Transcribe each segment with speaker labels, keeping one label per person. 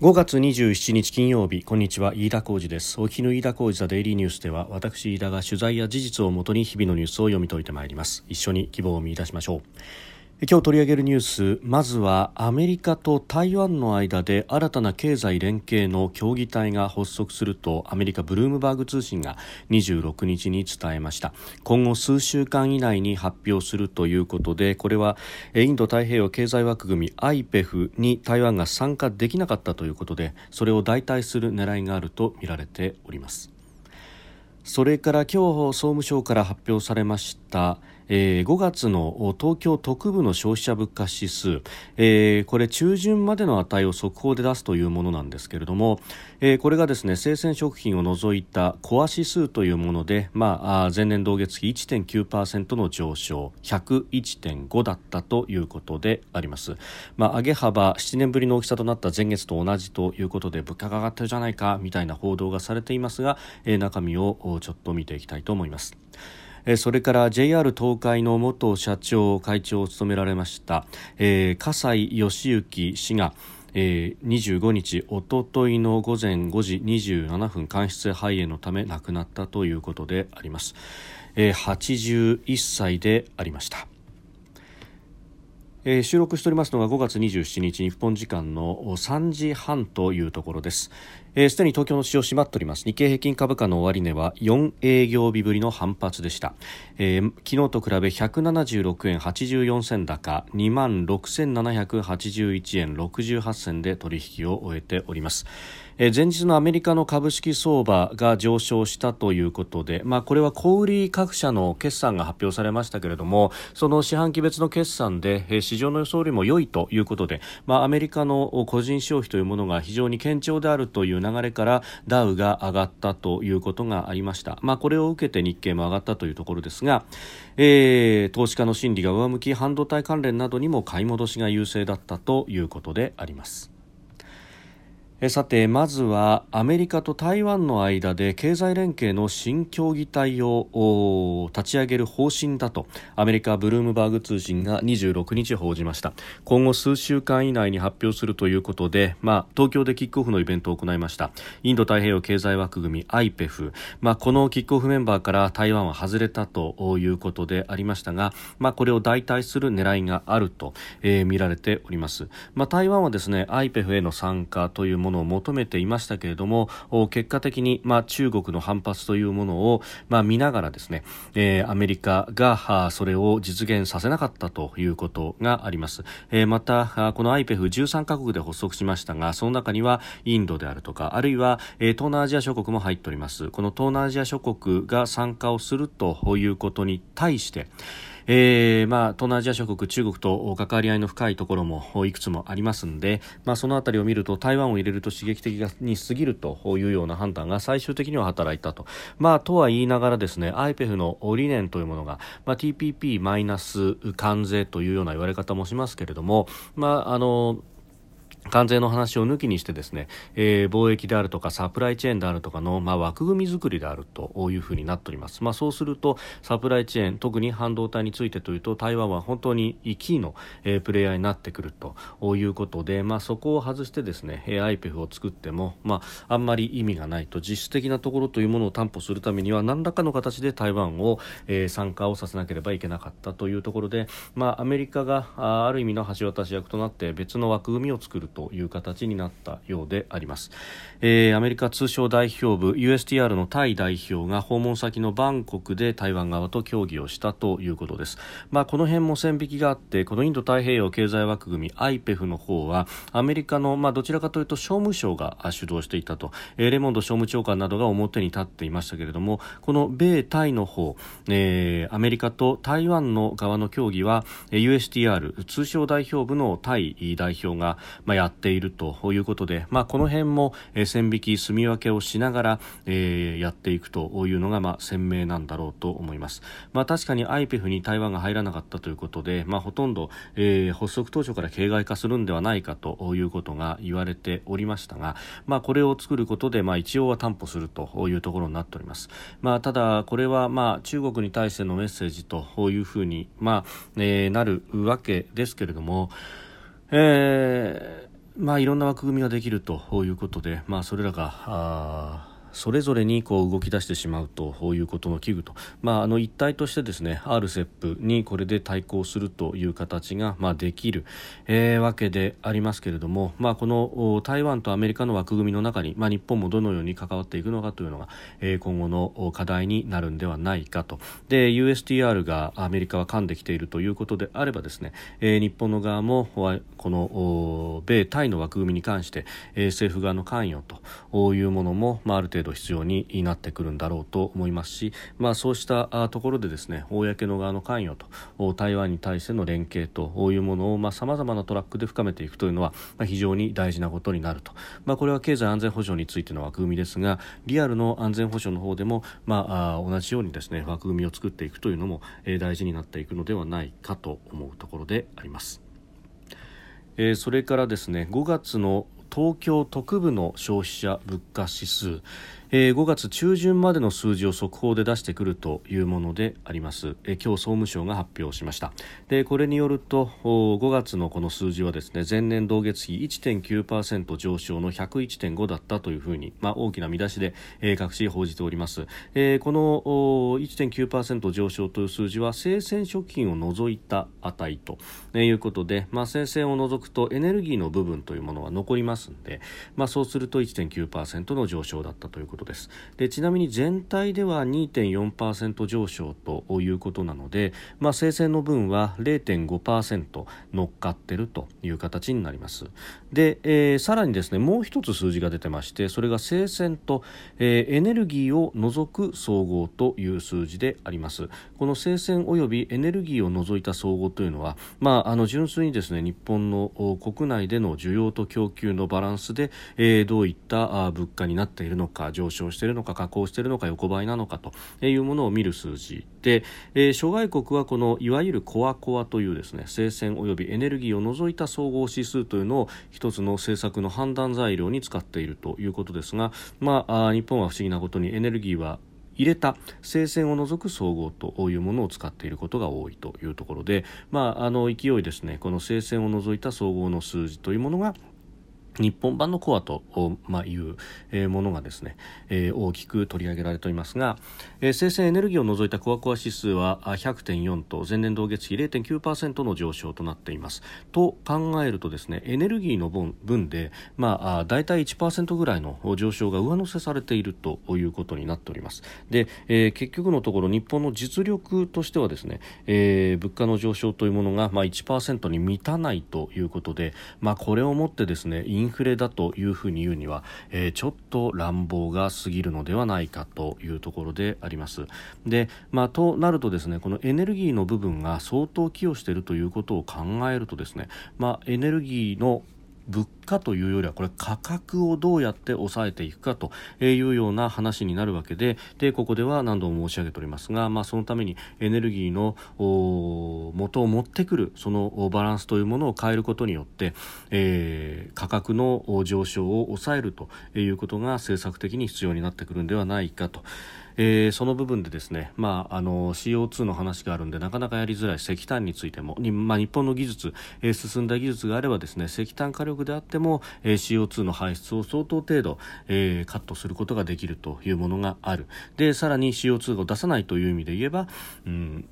Speaker 1: 5月27日金曜日こんにちは。飯田浩二です。お日の飯田浩二ザデイリーニュースでは私飯田が取材や事実をもとに日々のニュースを読み解いてまいります。一緒に希望を見出しましょう。今日取り上げるニュースまずはアメリカと台湾の間で新たな経済連携の協議体が発足するとアメリカブルームバーグ通信が26日に伝えました。今後数週間以内に発表するということでこれはインド太平洋経済枠組み IPEF に台湾が参加できなかったということでそれを代替する狙いがあるとみられております。それから今日総務省から発表されましたえー、5月の東京特部の消費者物価指数、えー、これ中旬までの値を速報で出すというものなんですけれども、えー、これがですね生鮮食品を除いたコア指数というもので、まあ、前年同月比1.9%の上昇101.5だったということであります、まあ、上げ幅7年ぶりの大きさとなった前月と同じということで物価が上がってるじゃないかみたいな報道がされていますが、えー、中身をちょっと見ていきたいと思います。それから JR 東海の元社長会長を務められました、えー、笠井義行氏がえー、25日、おとといの午前5時27分、間質肺炎のため亡くなったということであります。えー、81歳でありました。えー、収録しておりますのが5月27日日本時間の3時半というところですすで、に東京の市場閉まっております。日経平均株価の終値は4営業日ぶりの反発でした、えー、昨日と比べ176円84銭高2万6781円68銭で取引を終えております。え前日のアメリカの株式相場が上昇したということで、まあ、これは小売各社の決算が発表されましたけれどもその四半期別の決算で、え市場の予想よりも良いということで、まあ、アメリカの個人消費というものが非常に堅調であるという流れからダウが上がったということがありました、まあ、これを受けて日経も上がったというところですが、えー、投資家の心理が上向き半導体関連などにも買い戻しが優勢だったということであります。さてまずはアメリカと台湾の間で経済連携の新協議体を立ち上げる方針だとアメリカブルームバーグ通信が26日報じました。今後数週間以内に発表するということで、まあ、東京でキックオフのイベントを行いました。インド太平洋経済枠組み IPEF、まあ、このキックオフメンバーから台湾は外れたということでありましたが、まあ、これを代替する狙いがあると、えー、見られております、まあ、台湾はですね IPEF への参加というものを求めていましたけれども結果的に、まあ、中国の反発というものを、まあ、見ながらですね、えー、アメリカがそれを実現させなかったということがあります、えー、またこの IPEF13 カ国で発足しましたがその中にはインドであるとかあるいは、えー、東南アジア諸国も入っております。この東南アジア諸国が参加をするということに対してえー、まあ、東南アジア諸国、中国と関わり合いの深いところもいくつもありますので、まあ、そのあたりを見ると台湾を入れると刺激的に過ぎるというような判断が最終的には働いたと。まあ、とは言いながらですね、IPEF の理念というものが、まあ、TPP マイナス関税というような言われ方もしますけれども、まあ、あの、関税の話を抜きにしてですね、えー、貿易であるとかサプライチェーンであるとかの、まあ、枠組み作りであるというふうになっております、まあ、そうするとサプライチェーン特に半導体についてというと台湾は本当にキーの、えー、プレイヤーになってくるということで、まあ、そこを外してですね IPEF を作っても、まあ、あんまり意味がないと。実質的なところというものを担保するためには何らかの形で台湾を、えー、参加をさせなければいけなかったというところで、まあ、アメリカがあある意味の橋渡し役となって別の枠組みを作るという形になったようであります、えー、アメリカ通商代表部 USTR のタイ代表が訪問先のバンコクで台湾側と協議をしたということです、まあ、この辺も線引きがあってこのインド太平洋経済枠組み IPEF の方はアメリカの、まあ、どちらかというと商務省が主導していたと、えー、レモンド商務長官などが表に立っていましたけれどもこの米タイの方、えー、アメリカと台湾の側の協議は USTR 通商代表部のタイ代表が、まあ、やっているということで、まあ、この辺も、えー、線引き、住み分けをしながら、えー、やっていくというのが、まあ、鮮明なんだろうと思います。まあ、確かに IPEF に台湾が入らなかったということで、まあ、ほとんど、えー、発足当初から形骸化するんではないかということが言われておりましたが、まあ、これを作ることで、まあ、一応は担保するというところになっております。まあ、ただ、これは、まあ、中国に対してのメッセージというふうに、まあえー、なるわけですけれども、えーまあ、いろんな枠組みができるということで、まあ、それらがそれぞれにこう動き出してしまうということの危惧と、まあ、あの一体としてですね RCEP にこれで対抗するという形が、まあ、できる、えー、わけでありますけれども、まあ、この台湾とアメリカの枠組みの中に、まあ、日本もどのように関わっていくのかというのが、えー、今後の課題になるんではないかと。で USTR がアメリカは噛んできているということであればですね、えー、日本の側もこの米対の枠組みに関して、えー、政府側の関与というものも、まあ、ある程度度必要になってくるんだろうと思いますし、まあ、そうしたところでですね公の側の関与と台湾に対しての連携というものをさまざ、まなトラックで深めていくというのは、まあ、非常に大事なことになると、まあ、これは経済安全保障についての枠組みですがリアルの安全保障の方でも、まあ、同じようにですね枠組みを作っていくというのも、えー、大事になっていくのではないかと思うところであります。えー、それからですね5月の東京特部の消費者物価指数、えー、5月中旬までの数字を速報で出してくるというものであります、えー、今日総務省が発表しました。でこれによると5月のこの数字はですね前年同月比1.9%上昇の101.5だったというふうに、まあ、大きな見出しで、えー、各紙報じております、えー、この1.9%上昇という数字は生鮮食品を除いた値ということで、まあ、生鮮を除くとエネルギーの部分というものは残りますので、まあ、そうすると1.9%の上昇だったということことです。でちなみに全体では2.4%上昇ということなので、まあ、生鮮の分は0.5%乗っかっているという形になります。で、えー、さらにですねもう一つ数字が出てましてそれが生鮮と、えー、エネルギーを除く総合という数字であります。この生鮮及びエネルギーを除いた総合というのは、まあ、あの純粋にですね日本の国内での需要と供給のバランスで、えー、どういった物価になっているのか上昇しているのか下降しているのか横ばいなのかというものを見る数字で、えー、諸外国はこのいわゆるコアコアというですね生鮮及びエネルギーを除いた総合指数というのを一つの政策の判断材料に使っているということですが、まあ、日本は不思議なことにエネルギーは入れた生鮮を除く総合というものを使っていることが多いというところで、まあ、あの勢いですねこの生鮮を除いた総合の数字というものが日本版のコアと、いう、ものがですね、大きく取り上げられておりますが、生鮮エネルギーを除いたコアコア指数は100.4と前年同月比0.9%の上昇となっています。と考えるとですねエネルギーの分で、まあ、大体1%ぐらいの上昇が上乗せされているということになっております。で、えー、結局のところ日本の実力としてはですね、えー、物価の上昇というものが、まあ、1%に満たないということで、まあ、これをもってですねインフレだというふうに言うには、えー、ちょっと乱暴が過ぎるのではないかというところであります。で、まあ、となるとですねこのエネルギーの部分が相当寄与しているということを考えるとですね、まあ、エネルギーの物価というよりはこれ価格をどうやって抑えていくかというような話になるわけででここでは何度も申し上げておりますが、まあ、そのためにエネルギーの元を持ってくるそのバランスというものを変えることによって、えー、価格の上昇を抑えるということが政策的に必要になってくるんではないかと。えー、その部分でですね、まあ、あの CO2 の話があるんでなかなかやりづらい石炭についてもに、まあ、日本の技術、えー、進んだ技術があればですね石炭火力であっても、えー、CO2 の排出を相当程度、えー、カットすることができるというものがある。でさらに CO2 を出さないという意味で言えば、うん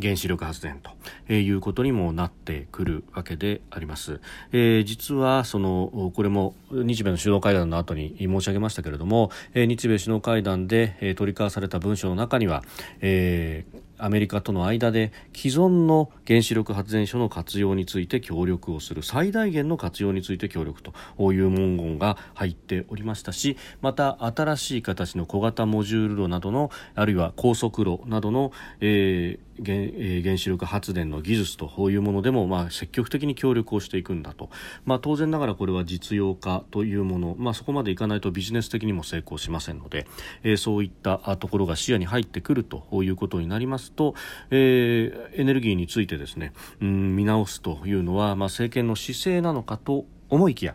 Speaker 1: 原子力発電とえいうことにもなってくるわけであります。えー、実はそのこれも日米の首脳会談の後に申し上げましたけれども、えー、日米首脳会談で、えー、取り交わされた文書の中には、えー、アメリカとの間で既存の原子力発電所の活用について協力をする最大限の活用について協力という文言が入っておりましたしまた新しい形の小型モジュール炉などのあるいは高速炉などの、えー原え原子力発電の技術というものでも、まあ、積極的に協力をしていくんだと、まあ、当然ながらこれは実用化というもの、まあ、そこまでいかないとビジネス的にも成功しませんので、えー、そういったところが視野に入ってくるということになりますと、えー、エネルギーについてですね、うん、見直すというのは、まあ、政権の姿勢なのかと思いきや、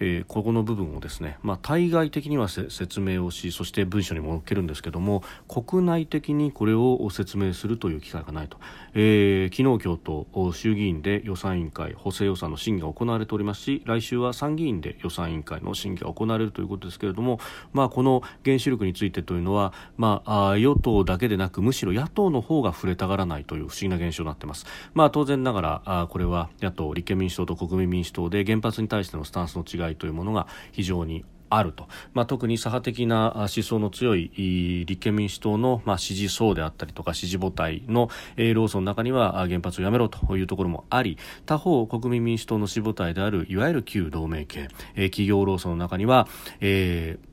Speaker 1: えー、ここの部分をですね、まあ、対外的には説明をしそして文書にも載っけるんですけども国内的にこれを説明するという機会がないと、えー、昨日今日と衆議院で予算委員会補正予算の審議が行われておりますし来週は参議院で予算委員会の審議が行われるということですけれども、まあ、この原子力についてというのは、まあ、与党だけでなくむしろ野党の方が触れたがらないという不思議な現象になっています。まあ、当然ながらあこれは野党立憲民主党と国民民主党で原発に対してのスタンスの違いというものが非常にあると、まあ、特に左派的な思想の強い立憲民主党の、まあ、支持層であったりとか支持母体の、え、労組の中には原発をやめろというところもあり他方、国民民主党の支持母体であるいわゆる旧同盟系、え、企業労組の中には、えー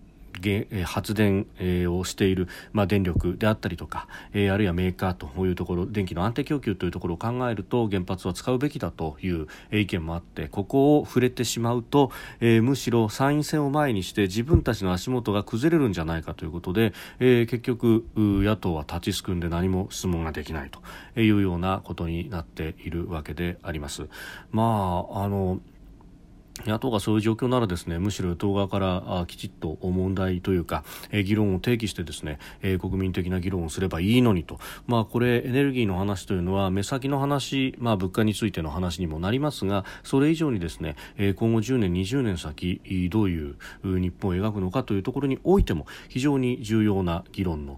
Speaker 1: 発電をしている、まあ、電力であったりとか、あるいはメーカーというところ電気の安定供給というところを考えると原発は使うべきだという意見もあってここを触れてしまうと、え、むしろ参院選を前にして自分たちの足元が崩れるんじゃないかということで、え、結局野党は立ちすくんで何も質問ができないというようなことになっているわけであります。まああの野党がそういう状況ならですねむしろ与党側からきちっと問題というか、えー、議論を提起してですね、えー、国民的な議論をすればいいのにと、まあ、これエネルギーの話というのは目先の話、まあ、物価についての話にもなりますがそれ以上にですね、えー、今後10年、20年先どういう日本を描くのかというところにおいても非常に重要な議論の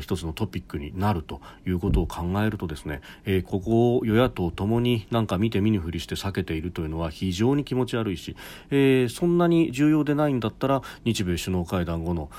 Speaker 1: 一つのトピックになるということを考えるとですね、えー、ここを与野党ともになんか見て見ぬふりして避けているというのは非常に気持ち悪いし、えー、そんなに重要でないんだったら日米首脳会談後の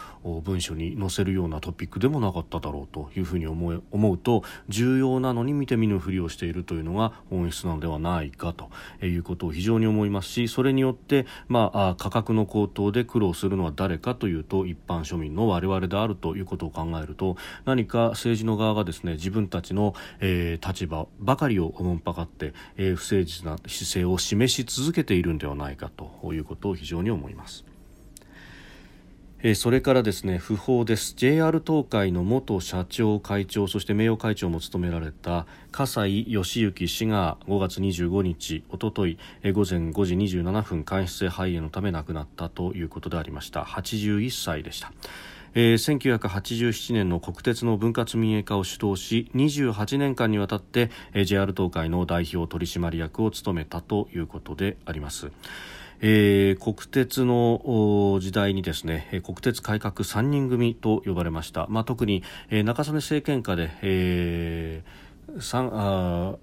Speaker 1: 文書に載せるようなトピックでもなかっただろうというふうに思思うと重要なのに見て見ぬふりをしているというのが本質なのではないかということを非常に思いますしそれによって、まあ、価格の高騰で苦労するのは誰かというと一般庶民の我々であるということを考えると何か政治の側がですね自分たちの、えー、立場ばかりをおもんぱかって、えー、不誠実な姿勢を示し続けているんではないかということを非常に思います。それからですね訃報です。JR 東海の元社長会長そして名誉会長も務められた笠井義行氏が5月25日おととい午前5時27分間質性肺炎のため亡くなったということでありました。81歳でした。えー、1987年の国鉄の分割民営化を主導し28年間にわたって、えー、JR 東海の代表取締役を務めたということであります。えー、国鉄の時代にですね国鉄改革3人組と呼ばれました、まあ、特に、えー、中曽根政権下で、えー、あ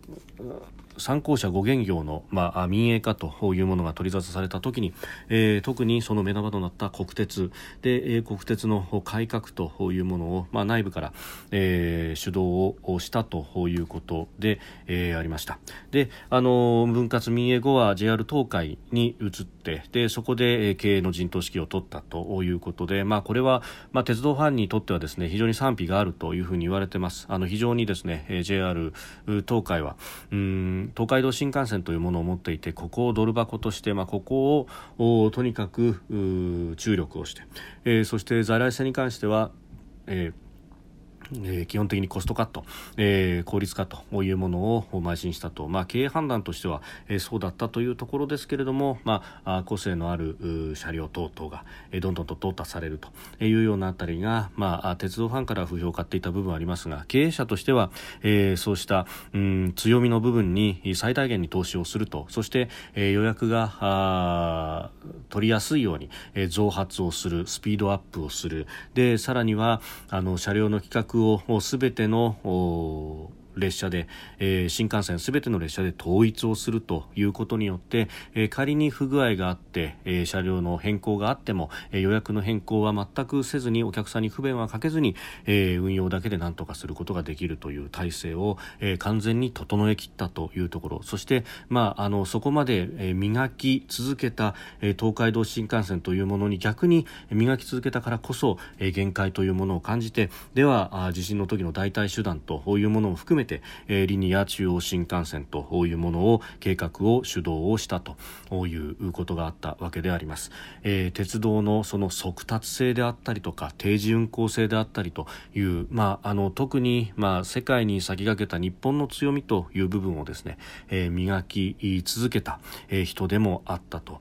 Speaker 1: 参考者5元業の、まあ、民営化というものが取り沙汰された時に、えー、特にその目玉となった国鉄。で、えー、国鉄の改革というものを、まあ、内部から、えー、主導をしたということで、えー、ありました。であの分割民営後は JR 東海に移ってでそこで経営の陣頭指揮を取ったということで、まあ、これは、まあ、鉄道ファンにとってはですね非常に賛否があるというふうに言われてます。あの非常にですね JR 東海はうん東海道新幹線というものを持っていてここをドル箱として、まあ、ここをとにかく注力をして、えー、そして在来線に関しては、えーえー、基本的にコストカット、えー、効率化というものを邁進したと、まあ、経営判断としては、えー、そうだったというところですけれども、まあ、個性のある車両等々が、えー、どんどんと淘汰されるというようなあたりが、まあ、鉄道ファンから不評を買っていた部分はありますが経営者としては、えー、そうした、うん、強みの部分に最大限に投資をするとそして、えー、予約があ取りやすいように、えー、増発をするスピードアップをする。でさらにはあの車両の規格をすべての列車で、えー、新幹線すべての列車で統一をするということによって、えー、仮に不具合があって、えー、車両の変更があっても、え予約の変更は全くせずにお客さんに不便はかけずに、え運用だけで何とかすることができるという体制を、え完全に整えきったというところ。そして、まあ、あのそこまで、え磨き続けた、え東海道新幹線というものに逆に磨き続けたからこそ、え限界というものを感じてでは地震の時の代替手段というものを含めてて、えー、リニア中央新幹線というものを計画を主導をしたということがあったわけであります、えー、鉄道のその速達性であったりとか定時運行性であったりという、まあ、あの特に、まあ、世界に先駆けた日本の強みという部分をですね、えー、磨き続けた、え、人でもあったと。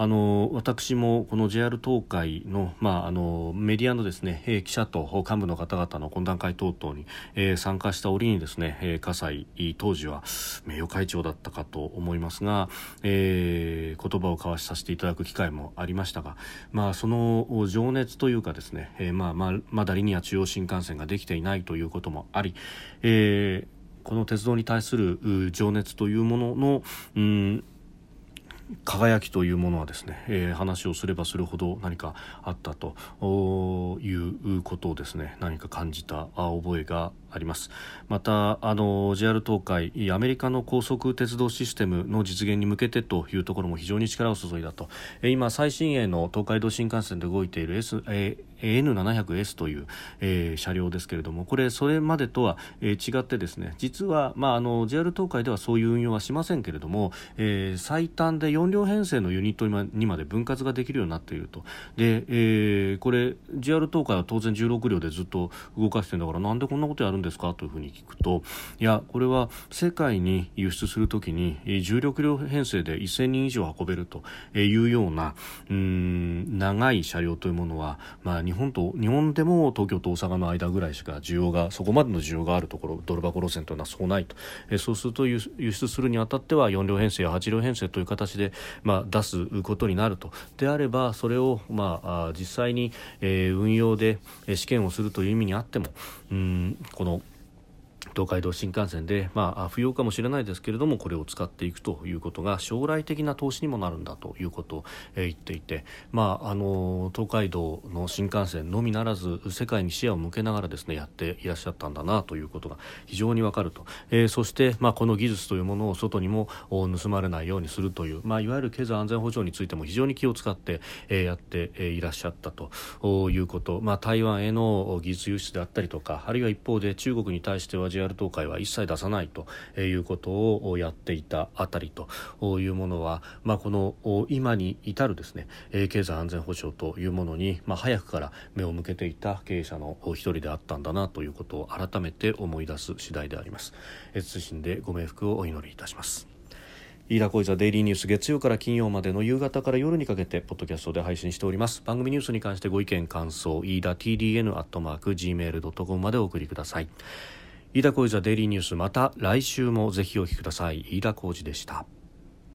Speaker 1: あの私もこの JR 東海の,、まあ、あのメディアのですね、記者と幹部の方々の懇談会等々に、えー、参加した折にですね、えー、葛西当時は名誉会長だったかと思いますが、えー、言葉を交わしさせていただく機会もありましたが、まあ、その情熱というかですね、えー、まあまあ、まだリニア中央新幹線ができていないということもあり、えーこの鉄道に対する情熱というものの、うん輝きというものはですね、えー、話をすればするほど何かあったということをですね何か感じた覚えがあります。またあの JR 東海アメリカの高速鉄道システムの実現に向けてというところも非常に力を注いだと。今最新鋭の東海道新幹線で動いている S、え、N700S という、えー、車両ですけれどもこれそれまでとは、えー、違ってですね実は、まあ、あの JR 東海ではそういう運用はしませんけれども、えー、最短で4両編成のユニットにまで分割ができるようになっていると。で、えー、これ JR 東海は当然16両でずっと動かしてるんだからなんでこんなことやるんですか？というふうに聞くといやこれは世界に輸出するときに重力量編成で1000人以上運べるというようなうん長い車両というものは、まあ、日本と日本でも東京と大阪の間ぐらいしか需要がそこまでの需要があるところドル箱路線というのはそうないと、えそうすると輸出するにあたっては4両編成や8両編成という形で、まあ、出すことになると。であればそれを、まあ、実際に、えー、運用で試験をするという意味にあってもうんこの東海道新幹線で、まあ、不要かもしれないですけれどもこれを使っていくということが将来的な投資にもなるんだということを、え、言っていて、まあ、あの東海道の新幹線のみならず世界に視野を向けながらですねやっていらっしゃったんだなということが非常にわかると、えー、そして、まあ、この技術というものを外にも盗まれないようにするという、まあ、いわゆる経済安全保障についても非常に気を使って、えー、やっていらっしゃったということ、まあ、台湾への技術輸出であったりとかあるいは一方で中国に対しては JR JR 東海は一切出さないということをやっていたあたりというものは、まあ、この今に至るですね経済安全保障というものに、まあ、早くから目を向けていた経営者の一人であったんだなということを改めて思い出す次第であります。謹んでご冥福をお祈りいたします。飯田小泉デイリーニュース月曜から金曜までの夕方から夜にかけてポッドキャストで配信しております番組ニュースに関してご意見感想飯田 TDN アットマーク Gmail.com までお送りください飯田浩司ザデイリーニュースまた来週もぜひお聞きください。飯田浩司でした。